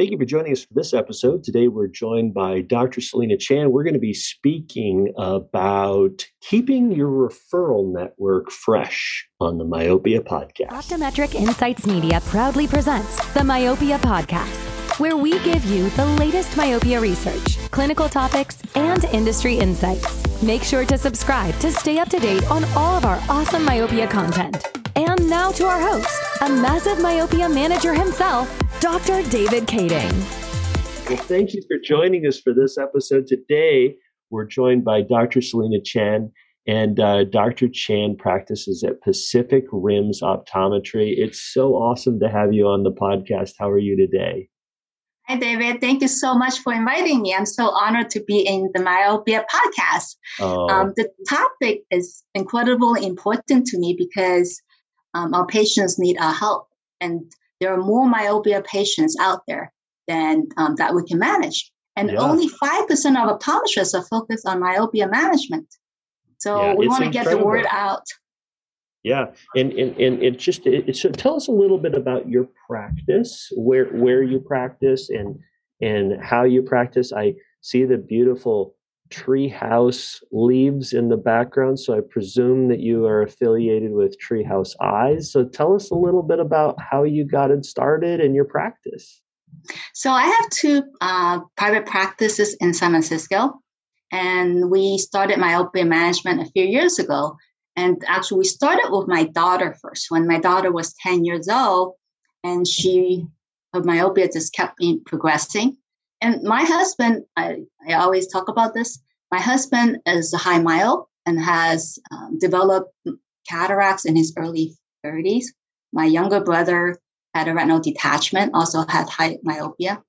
Thank you for joining us for this episode. Today we're joined by Dr. Selena Chan. We're going to be speaking about keeping your referral network fresh on the Myopia Podcast. Optometric Insights Media proudly presents the Myopia Podcast, where we give you the latest myopia research, clinical topics, and industry insights. Make sure to subscribe to stay up to date on all of our awesome myopia content. And now to our host, a massive myopia manager himself, Dr. David Kading. Well, thank you for joining us for this episode. Today, we're joined by Dr. Selena Chan, and uh, Dr. Chan practices at Pacific Rims Optometry. It's so awesome to have you on the podcast. How are you today? Hi, David. Thank you so much for inviting me. I'm so honored to be in the Myopia podcast. Oh. Um, the topic is incredibly important to me because um, our patients need our help. And there are more myopia patients out there than um, that we can manage. And yeah. only 5% of optometrists are focused on myopia management. So yeah, we want to get the word out. Yeah, and and, and it just it, so tell us a little bit about your practice, where where you practice, and and how you practice. I see the beautiful Treehouse leaves in the background. So I presume that you are affiliated with Treehouse Eyes. So tell us a little bit about how you got it started in your practice. So I have two uh, private practices in San Francisco, and we started myopia management a few years ago. And actually, we started with my daughter first. When my daughter was 10 years old, and she her myopia just kept progressing and my husband, I, I always talk about this. My husband is a high myope and has um, developed cataracts in his early 30s. My younger brother had a retinal detachment, also had high myopia.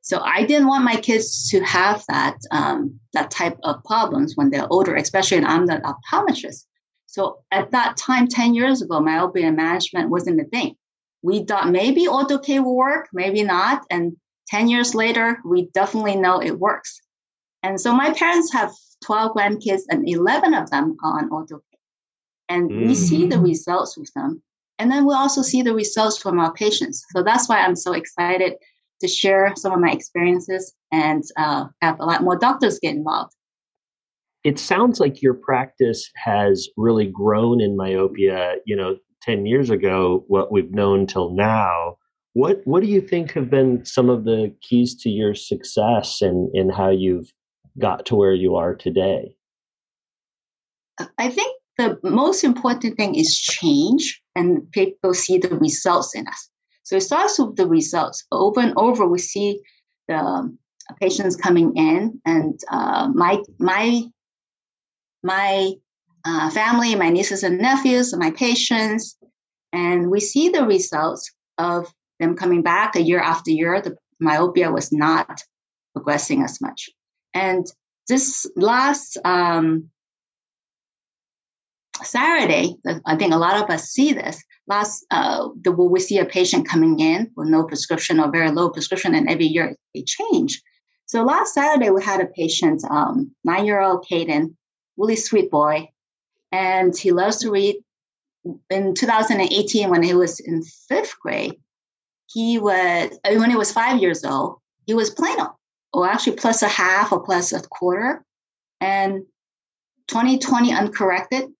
So I didn't want my kids to have that um, that type of problems when they're older, especially And I'm the optometrist. So at that time, 10 years ago, myopia management wasn't a thing. We thought maybe Ortho-K will work, maybe not. And 10 years later, we definitely know it works. And so my parents have 12 grandkids and 11 of them are on ortho And mm. we see the mm. results with them. And then we also see the results from our patients. So that's why I'm so excited to share some of my experiences and uh, have a lot more doctors get involved. It sounds like your practice has really grown in myopia, you know, 10 years ago, what we've known till now what what do you think have been some of the keys to your success and in, in how you've got to where you are today? I think the most important thing is change and people see the results in us. So it starts with the results. Over and over, we see the um, patients coming in, and uh, my my my uh, family, my nieces and nephews, my patients, and we see the results of them coming back a year after year, the myopia was not progressing as much. And this last um, Saturday, I think a lot of us see this. Last, uh, the, we see a patient coming in with no prescription or very low prescription, and every year they change. So last Saturday, we had a patient, um, nine-year-old Caden, really sweet boy, and he loves to read. In 2018, when he was in fifth grade, he was when he was five years old, he was plano, or actually plus a half or plus a quarter, and 2020 uncorrected.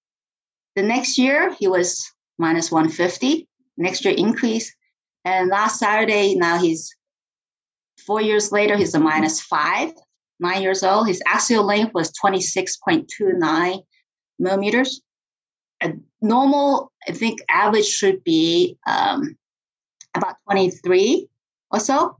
The next year he was minus 150. Next year increase, and last Saturday now he's four years later he's a minus five. Nine years old. His axial length was 26.29 millimeters. A normal, I think, average should be um, about 23 or so,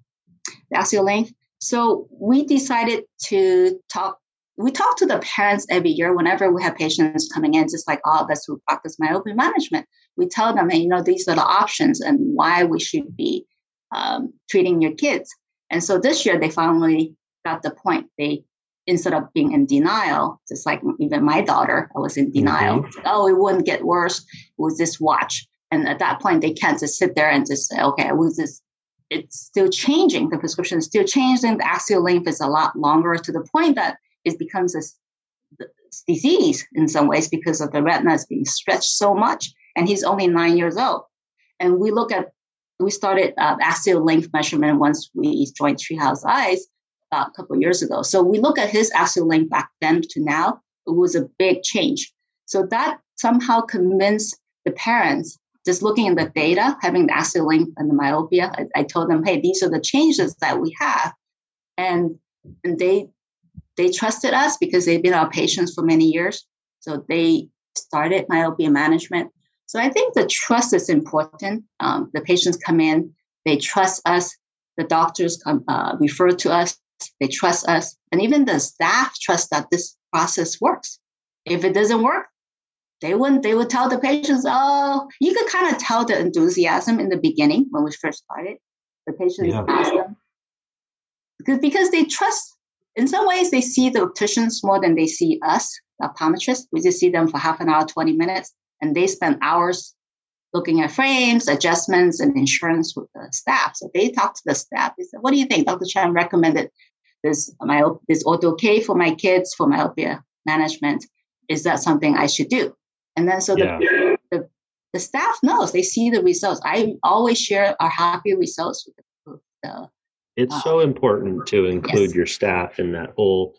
the axial length. So we decided to talk. We talk to the parents every year whenever we have patients coming in, just like all of us who practice myopia management. We tell them, hey, you know, these are the options and why we should be um, treating your kids. And so this year they finally got the point. They instead of being in denial, just like even my daughter, I was in denial. Mm-hmm. Oh, it wouldn't get worse. It was just watch. And at that point, they can't just sit there and just say, okay, this, it's still changing. The prescription is still changing. The axial length is a lot longer to the point that it becomes a disease in some ways because of the retina is being stretched so much. And he's only nine years old. And we look at we started uh, axial length measurement once we joined Treehouse Eyes about a couple years ago. So we look at his axial length back then to now, it was a big change. So that somehow convinced the parents just looking at the data, having the length and the myopia. I, I told them, hey, these are the changes that we have. And, and they they trusted us because they've been our patients for many years. So they started myopia management. So I think the trust is important. Um, the patients come in, they trust us. The doctors come, uh, refer to us, they trust us, and even the staff trust that this process works. If it doesn't work, they wouldn't. They would tell the patients, "Oh, you could kind of tell the enthusiasm in the beginning when we first started." The patients yeah. ask them because because they trust. In some ways, they see the opticians more than they see us, the optometrists. We just see them for half an hour, twenty minutes, and they spend hours looking at frames, adjustments, and insurance with the staff. So they talk to the staff. They said, "What do you think?" Dr. Chan recommended this my this Ortho-K for my kids for myopia management. Is that something I should do? And then so yeah. the, the, the staff knows they see the results. I always share our happy results with the. With the it's uh, so important to include yes. your staff in that whole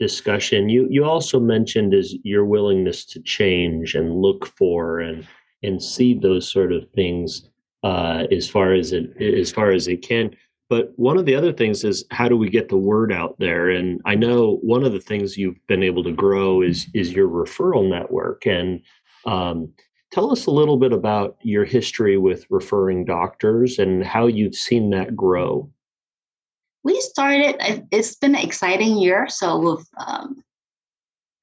discussion. You you also mentioned is your willingness to change and look for and and see those sort of things uh, as far as it as far as it can. But one of the other things is how do we get the word out there? And I know one of the things you've been able to grow is is your referral network. And um, tell us a little bit about your history with referring doctors and how you've seen that grow. We started. It's been an exciting year. So with um,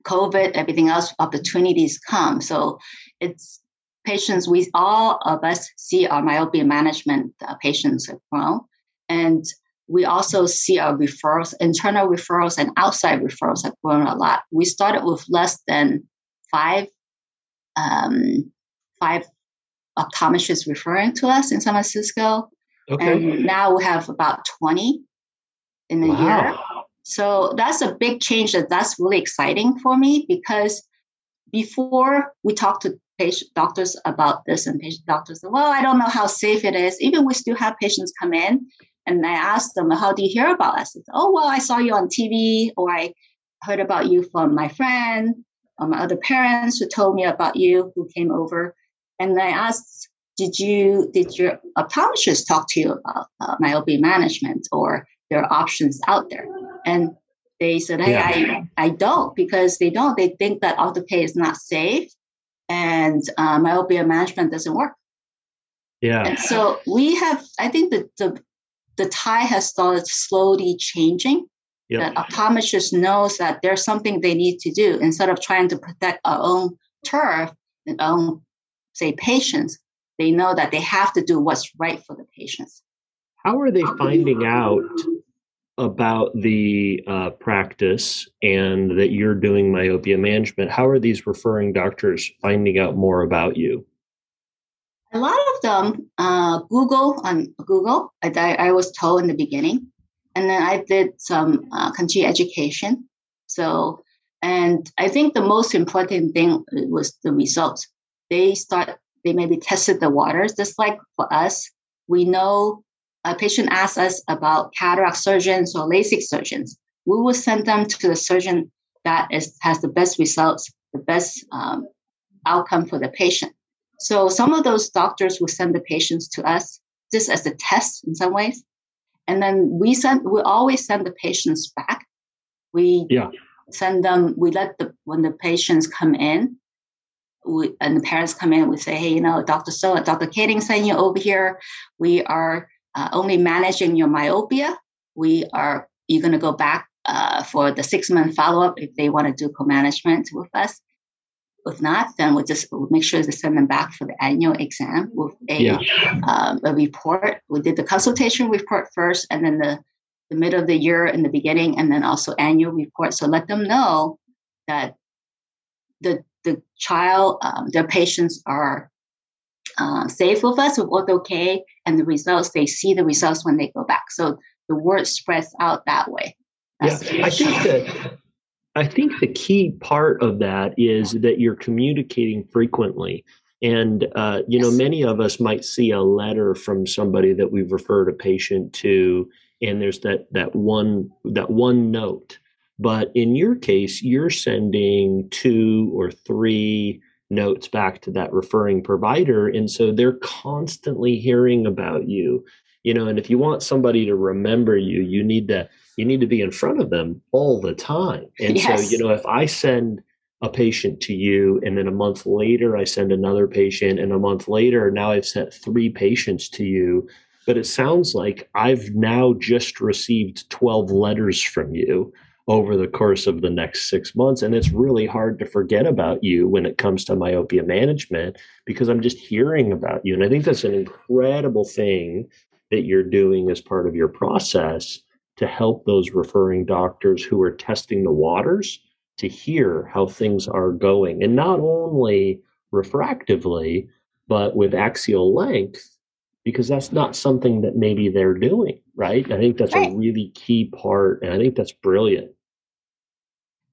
COVID, everything else, opportunities come. So it's patients. We all of us see our myopia management uh, patients grown. And we also see our referrals, internal referrals and outside referrals have grown a lot. We started with less than five, um, five optometrists referring to us in San Francisco. Okay. And now we have about 20 in a wow. year. So that's a big change that that's really exciting for me because before we talked to patient doctors about this and patient doctors said, well, I don't know how safe it is. Even we still have patients come in and I asked them, How do you hear about us? Said, oh, well, I saw you on TV, or I heard about you from my friend or my other parents who told me about you who came over. And I asked, Did you, did your optometrist talk to you about uh, myopia management or there are options out there? And they said, Hey, yeah. I, I don't because they don't. They think that Ortho-K is not safe and uh, myopia management doesn't work. Yeah. And so we have, I think that the the tide has started slowly changing. Yep. That optometrist knows that there's something they need to do instead of trying to protect our own turf and our own, say, patients. They know that they have to do what's right for the patients. How are they finding out about the uh, practice and that you're doing myopia management? How are these referring doctors finding out more about you? A lot of them, uh, Google on Google, I, I was told in the beginning. And then I did some uh, country education. So, and I think the most important thing was the results. They start, they maybe tested the waters, just like for us. We know a patient asks us about cataract surgeons or LASIK surgeons. We will send them to the surgeon that is, has the best results, the best um, outcome for the patient. So some of those doctors will send the patients to us just as a test in some ways. And then we send we always send the patients back. We yeah. send them, we let the when the patients come in, we, and the parents come in, we say, hey, you know, Dr. So, Dr. Kading sent you over here. We are uh, only managing your myopia. We are you're going to go back uh, for the six month follow up if they want to do co management with us. If not, then we'll just make sure to send them back for the annual exam with a, yeah. um, a report. We did the consultation report first, and then the, the middle of the year in the beginning, and then also annual report. So let them know that the the child, um, their patients are uh, safe with us with Ortho-K, and the results they see the results when they go back. So the word spreads out that way. That's yeah, I think that I think the key part of that is that you're communicating frequently. And uh, you know, many of us might see a letter from somebody that we've referred a patient to, and there's that that one that one note. But in your case, you're sending two or three notes back to that referring provider, and so they're constantly hearing about you. You know, and if you want somebody to remember you, you need to you need to be in front of them all the time. And yes. so, you know, if I send a patient to you and then a month later i send another patient and a month later now i've sent three patients to you but it sounds like i've now just received 12 letters from you over the course of the next six months and it's really hard to forget about you when it comes to myopia management because i'm just hearing about you and i think that's an incredible thing that you're doing as part of your process to help those referring doctors who are testing the waters to hear how things are going. And not only refractively, but with axial length, because that's not something that maybe they're doing, right? I think that's right. a really key part. And I think that's brilliant.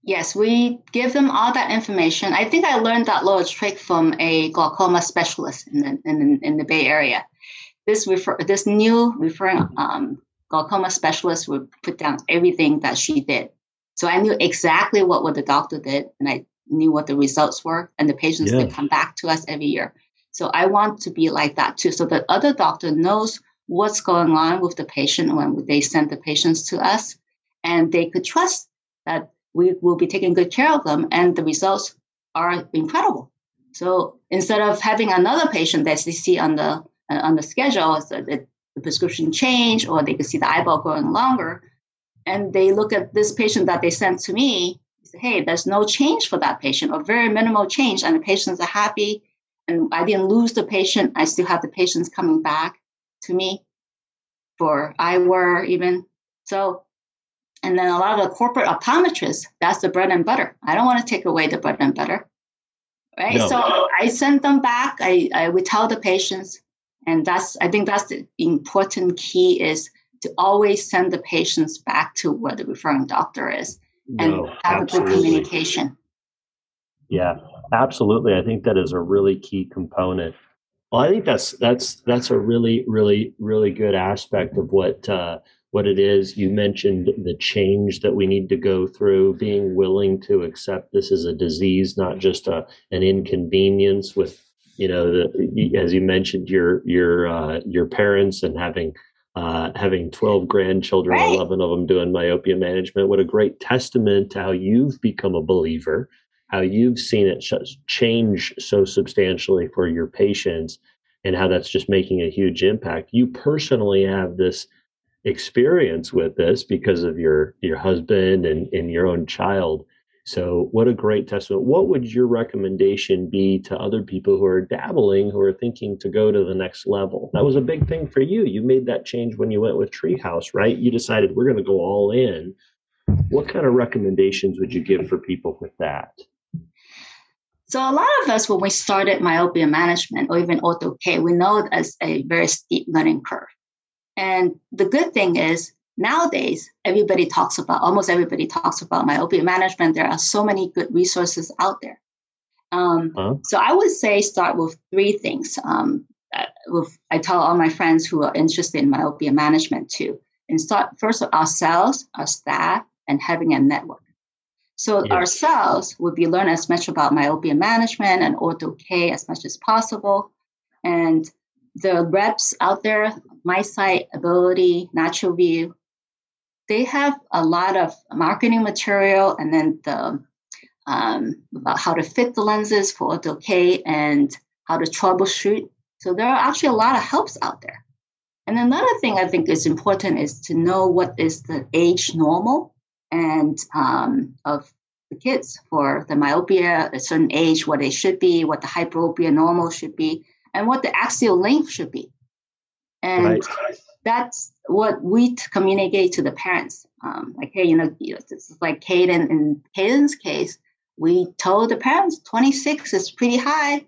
Yes, we give them all that information. I think I learned that little trick from a glaucoma specialist in the, in, in the Bay Area. This refer, this new referring um, glaucoma specialist would put down everything that she did so I knew exactly what, what the doctor did and I knew what the results were and the patients yeah. come back to us every year. So I want to be like that too. So the other doctor knows what's going on with the patient when they send the patients to us and they could trust that we will be taking good care of them and the results are incredible. So instead of having another patient that they see on the Uh, on the schedule, so the prescription change or they could see the eyeball growing longer, and they look at this patient that they sent to me, say, hey, there's no change for that patient or very minimal change, and the patients are happy. And I didn't lose the patient. I still have the patients coming back to me for eyewear, even. So, and then a lot of the corporate optometrists, that's the bread and butter. I don't want to take away the bread and butter. Right. No. So I send them back. I, I would tell the patients, and that's I think that's the important key is to always send the patients back to where the referring doctor is and no, have absolutely. a good communication. Yeah, absolutely. I think that is a really key component. Well, I think that's that's that's a really really really good aspect of what uh, what it is. You mentioned the change that we need to go through, being willing to accept this is a disease, not just a an inconvenience. With you know, the, as you mentioned, your your uh, your parents and having uh, having 12 grandchildren, right. 11 of them doing myopia management. What a great testament to how you've become a believer, how you've seen it change so substantially for your patients, and how that's just making a huge impact. You personally have this experience with this because of your your husband and, and your own child so, what a great testament. What would your recommendation be to other people who are dabbling, who are thinking to go to the next level? That was a big thing for you. You made that change when you went with Treehouse, right? You decided we're going to go all in. What kind of recommendations would you give for people with that? So, a lot of us, when we started myopia management or even ortho K, we know it as a very steep learning curve. And the good thing is, nowadays everybody talks about almost everybody talks about myopia management. There are so many good resources out there. Um, huh? so i would say start with three things. Um, with, i tell all my friends who are interested in myopia management too and start first with ourselves our staff and having a network. So yes. ourselves would be learn as much about myopia management and ortho K as much as possible. And the reps out there, MiSight, Ability, NaturalVue, they have a lot of marketing material and then the um, about how to fit the lenses for K and how to troubleshoot. So there are actually a lot of helps out there. And another thing I think is important is to know what is the age normal and um, of the kids for the myopia, a certain age, what they should be, what the hyperopia normal should be, and what the axial length should be. And right that's what we communicate to the parents. Um, like, hey, you know, this is like Caden. In Caden's case, we told the parents 26 is pretty high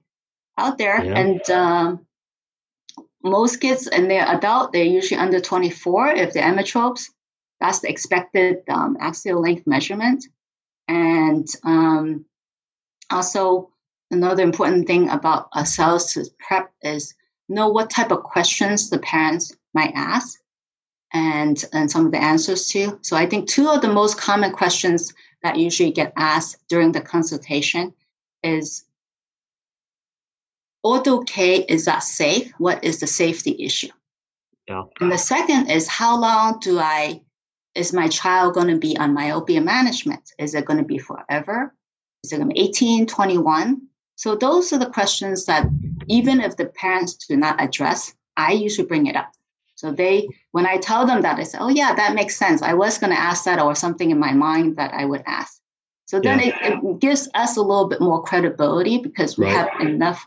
out there, yeah. and um, most kids and they're adult, they're usually under 24 if they're emmetropes. That's the expected um, axial length measurement, and um, also another important thing about ourselves to prep is know what type of questions the parents might ask and and some of the answers to. So I think two of the most common questions that usually get asked during the consultation is ortho-K, is that safe? What is the safety issue? Yeah. And the second is how long do I is my child going to be on myopia management? Is it going to be forever? Is it going to be 18, 21? So those are the questions that even if the parents do not address, I usually bring it up. So they, when I tell them that, I say, "Oh yeah, that makes sense. I was going to ask that, or something in my mind that I would ask." So then yeah. it, it, gives us a little bit more credibility because we right. have enough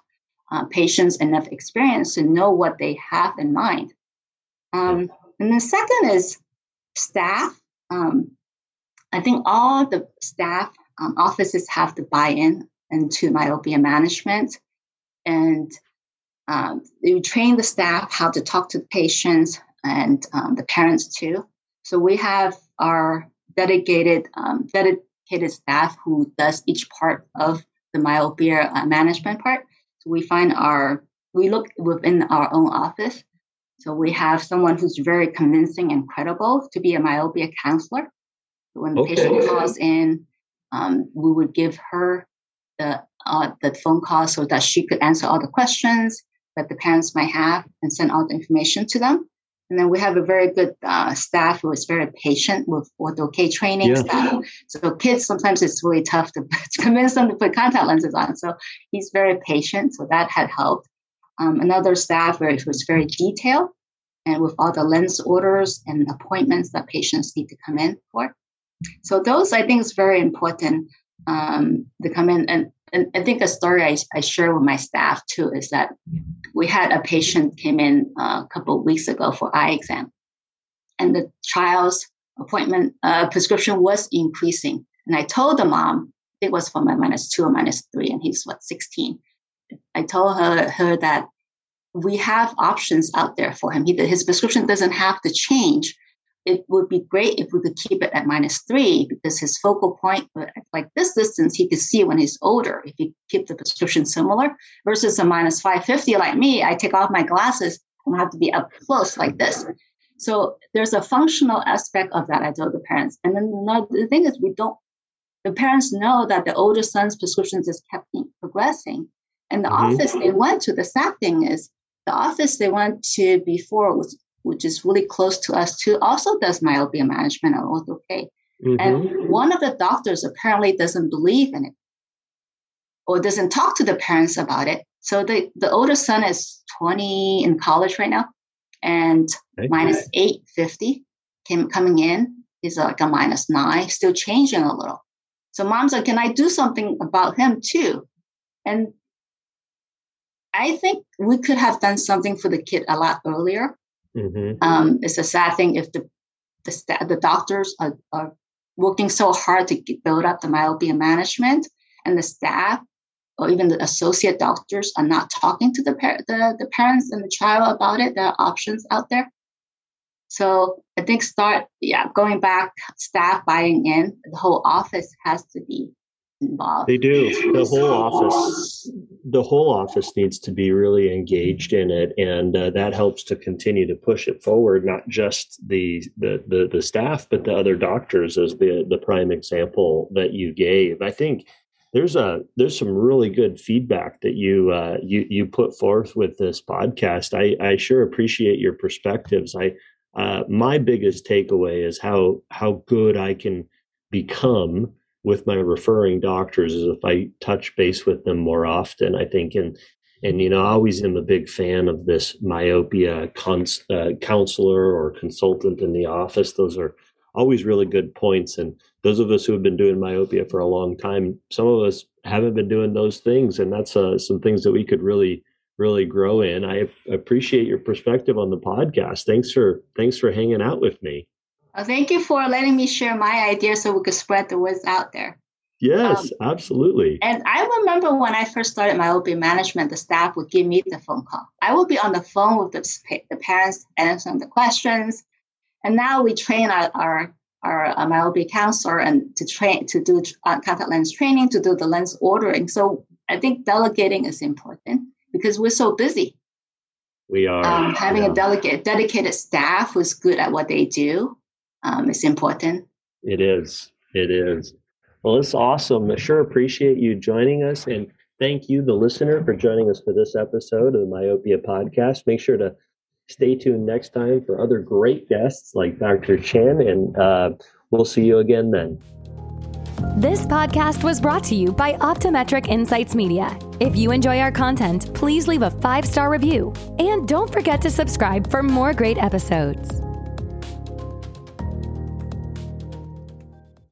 uh, patience, enough experience to know what they have in mind. Um, and the second is staff. Um, I think all the staff um, offices have to buy in into myopia management, and um, we train the staff how to talk to the patients and um, the parents too. So we have our dedicated um, dedicated staff who does each part of the myopia uh, management part. So we find our we look within our own office. So we have someone who's very convincing and credible to be a myopia counselor. So when the okay. patient calls in, um, we would give her the uh, the phone call so that she could answer all the questions that the parents might have and send all the information to them. And then we have a very good uh, staff who is very patient with ortho-K training yeah. staff. So kids, sometimes it's really tough to, to, convince them to put contact lenses on. So he's very patient. So that had helped. Um, another staff who was very detailed and with all the lens orders and appointments that patients need to come in for. So those I think is very important um, to come in. And, and I think a story I, I share with my staff too is that we had a patient came in uh, a couple of weeks ago for eye exam, and the child's appointment uh, prescription was increasing. And I told the mom it was from a minus two or minus three, and he's what sixteen. I told her her that we have options out there for him. He, his prescription doesn't have to change it would be great if we could keep it at minus three because his focal point, like this distance, he could see when he's older if you keep the prescription similar versus a minus 550 like me. I take off my glasses and have to be up close like this. So there's a functional aspect of that I told the parents. And then the thing is, we don't, the parents know that the older son's prescriptions just kept progressing. And the mm-hmm. office they went to, the sad thing is, the office they went to before was which is really close to us too, also does myopia management and ortho-K. Mm-hmm. And one of the doctors apparently doesn't believe in it or doesn't talk to the parents about it. So the, the older son is 20 in college right now and okay. minus 850 came coming in is like a minus nine, still changing a little. So mom's like, can I do something about him too? And I think we could have done something for the kid a lot earlier. Mm-hmm. Um, it's a sad thing if the the, the doctors are, are working so hard to get, build up the myopia management, and the staff or even the associate doctors are not talking to the, par- the the parents and the child about it. There are options out there. So I think start yeah going back staff buying in the whole office has to be involved. They do. The whole office, the whole office needs to be really engaged in it, and uh, that helps to continue to push it forward. Not just the, the the the staff, but the other doctors, as the the prime example that you gave. I think there's a there's some really good feedback that you uh, you you put forth with this podcast. I I sure appreciate your perspectives. I uh, my biggest takeaway is how how good I can become with my referring doctors is if I touch base with them more often. I think, and and you know, I always am a big fan of this myopia cons- uh, counselor or consultant in the office. Those are always really good points. And those of us who have been doing myopia for a long time, some of us haven't been doing those things, and that's uh, some things that we could really really grow in. I appreciate your perspective on the podcast. Thanks for thanks for hanging out with me. Well, thank you for letting me share my idea so we could spread the words out there. Yes, um, absolutely. And I remember when I first started my myopia management, the staff would give me the phone call. I would be on the phone with the, the parents answering the questions. And now we train our, our, our, our myopia counselor and to train to do uh, contact lens training, to do the lens ordering. So I think delegating is important because we're so busy. We are um, having yeah. a delegate, dedicated staff who's good at what they do um, is important. It is. It is. Well, it's awesome. I sure appreciate you joining us. And thank you, the listener, for joining us for this episode of the Myopia Podcast. Make sure to stay tuned next time for other great guests like Dr. Chan, and uh, we'll see you again then. This podcast was brought to you by Optometric Insights Media. If you enjoy our content, please leave a five star review and don't forget to subscribe for more great episodes.